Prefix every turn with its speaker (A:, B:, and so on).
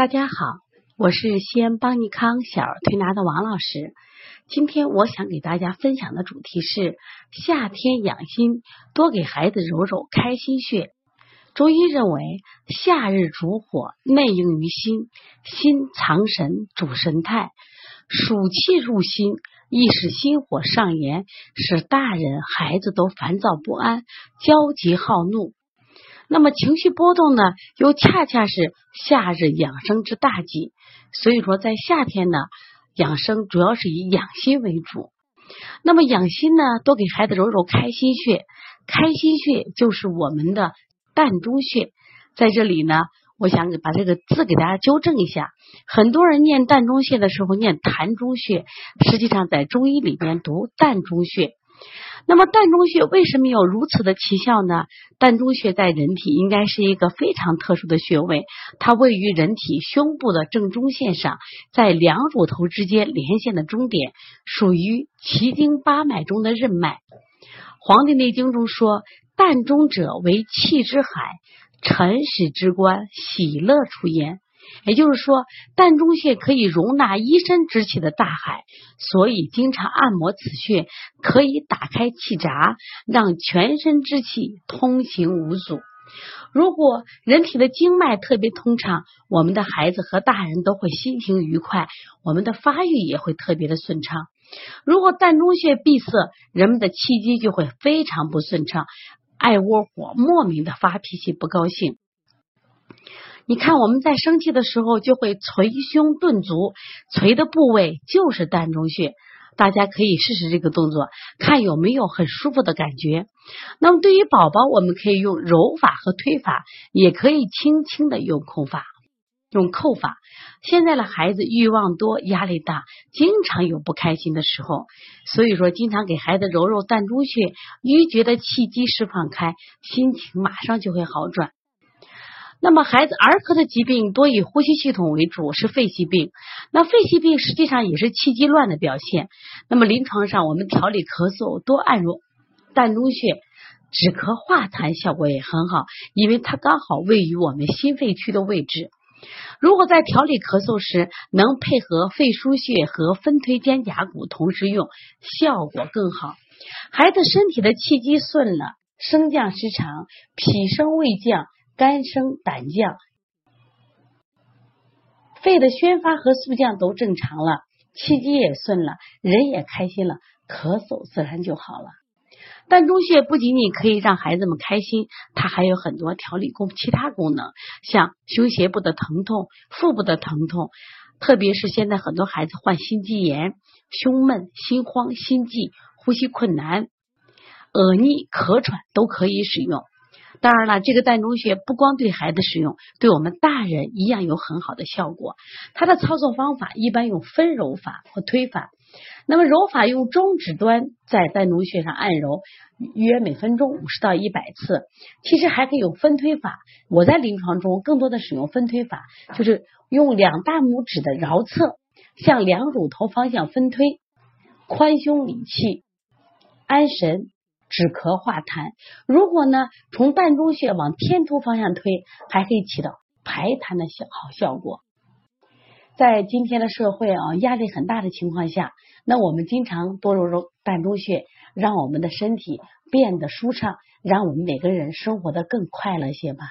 A: 大家好，我是西安邦尼康小儿推拿的王老师。今天我想给大家分享的主题是夏天养心，多给孩子揉揉开心穴。中医认为，夏日主火，内应于心，心藏神，主神态，暑气入心，易使心火上炎，使大人孩子都烦躁不安，焦急好怒。那么情绪波动呢，又恰恰是夏日养生之大忌。所以说，在夏天呢，养生主要是以养心为主。那么养心呢，多给孩子揉揉开心穴。开心穴就是我们的膻中穴。在这里呢，我想把这个字给大家纠正一下。很多人念膻中穴的时候念膻中穴，实际上在中医里边读膻中穴。那么膻中穴为什么有如此的奇效呢？膻中穴在人体应该是一个非常特殊的穴位，它位于人体胸部的正中线上，在两乳头之间连线的中点，属于奇经八脉中的任脉。《黄帝内经》中说：“膻中者为气之海，辰始之官，喜乐出焉。”也就是说，膻中穴可以容纳一身之气的大海，所以经常按摩此穴，可以打开气闸，让全身之气通行无阻。如果人体的经脉特别通畅，我们的孩子和大人都会心情愉快，我们的发育也会特别的顺畅。如果膻中穴闭塞，人们的气机就会非常不顺畅，爱窝火，莫名的发脾气，不高兴。你看，我们在生气的时候就会捶胸顿足，捶的部位就是膻中穴。大家可以试试这个动作，看有没有很舒服的感觉。那么对于宝宝，我们可以用揉法和推法，也可以轻轻的用扣法，用扣法。现在的孩子欲望多，压力大，经常有不开心的时候，所以说经常给孩子揉揉膻中穴，淤结的气机释放开，心情马上就会好转。那么，孩子儿科的疾病多以呼吸系统为主，是肺系病。那肺系病实际上也是气机乱的表现。那么，临床上我们调理咳嗽多按揉膻中穴，止咳化痰效果也很好，因为它刚好位于我们心肺区的位置。如果在调理咳嗽时能配合肺腧穴和分推肩胛骨同时用，效果更好。孩子身体的气机顺了，升降失常，脾升胃降。肝升胆降，肺的宣发和速降都正常了，气机也顺了，人也开心了，咳嗽自然就好了。膻中穴不仅仅可以让孩子们开心，它还有很多调理功其他功能，像胸胁部的疼痛、腹部的疼痛，特别是现在很多孩子患心肌炎、胸闷、心慌、心悸、呼吸困难、恶逆、咳喘都可以使用。当然了，这个膻中穴不光对孩子使用，对我们大人一样有很好的效果。它的操作方法一般用分揉法或推法。那么揉法用中指端在膻中穴上按揉，约每分钟五十到一百次。其实还可以有分推法。我在临床中更多的使用分推法，就是用两大拇指的桡侧向两乳头方向分推，宽胸理气，安神。止咳化痰，如果呢从膻中穴往天突方向推，还可以起到排痰的效好效果。在今天的社会啊，压力很大的情况下，那我们经常多揉揉膻中穴，让我们的身体变得舒畅，让我们每个人生活的更快乐些吧。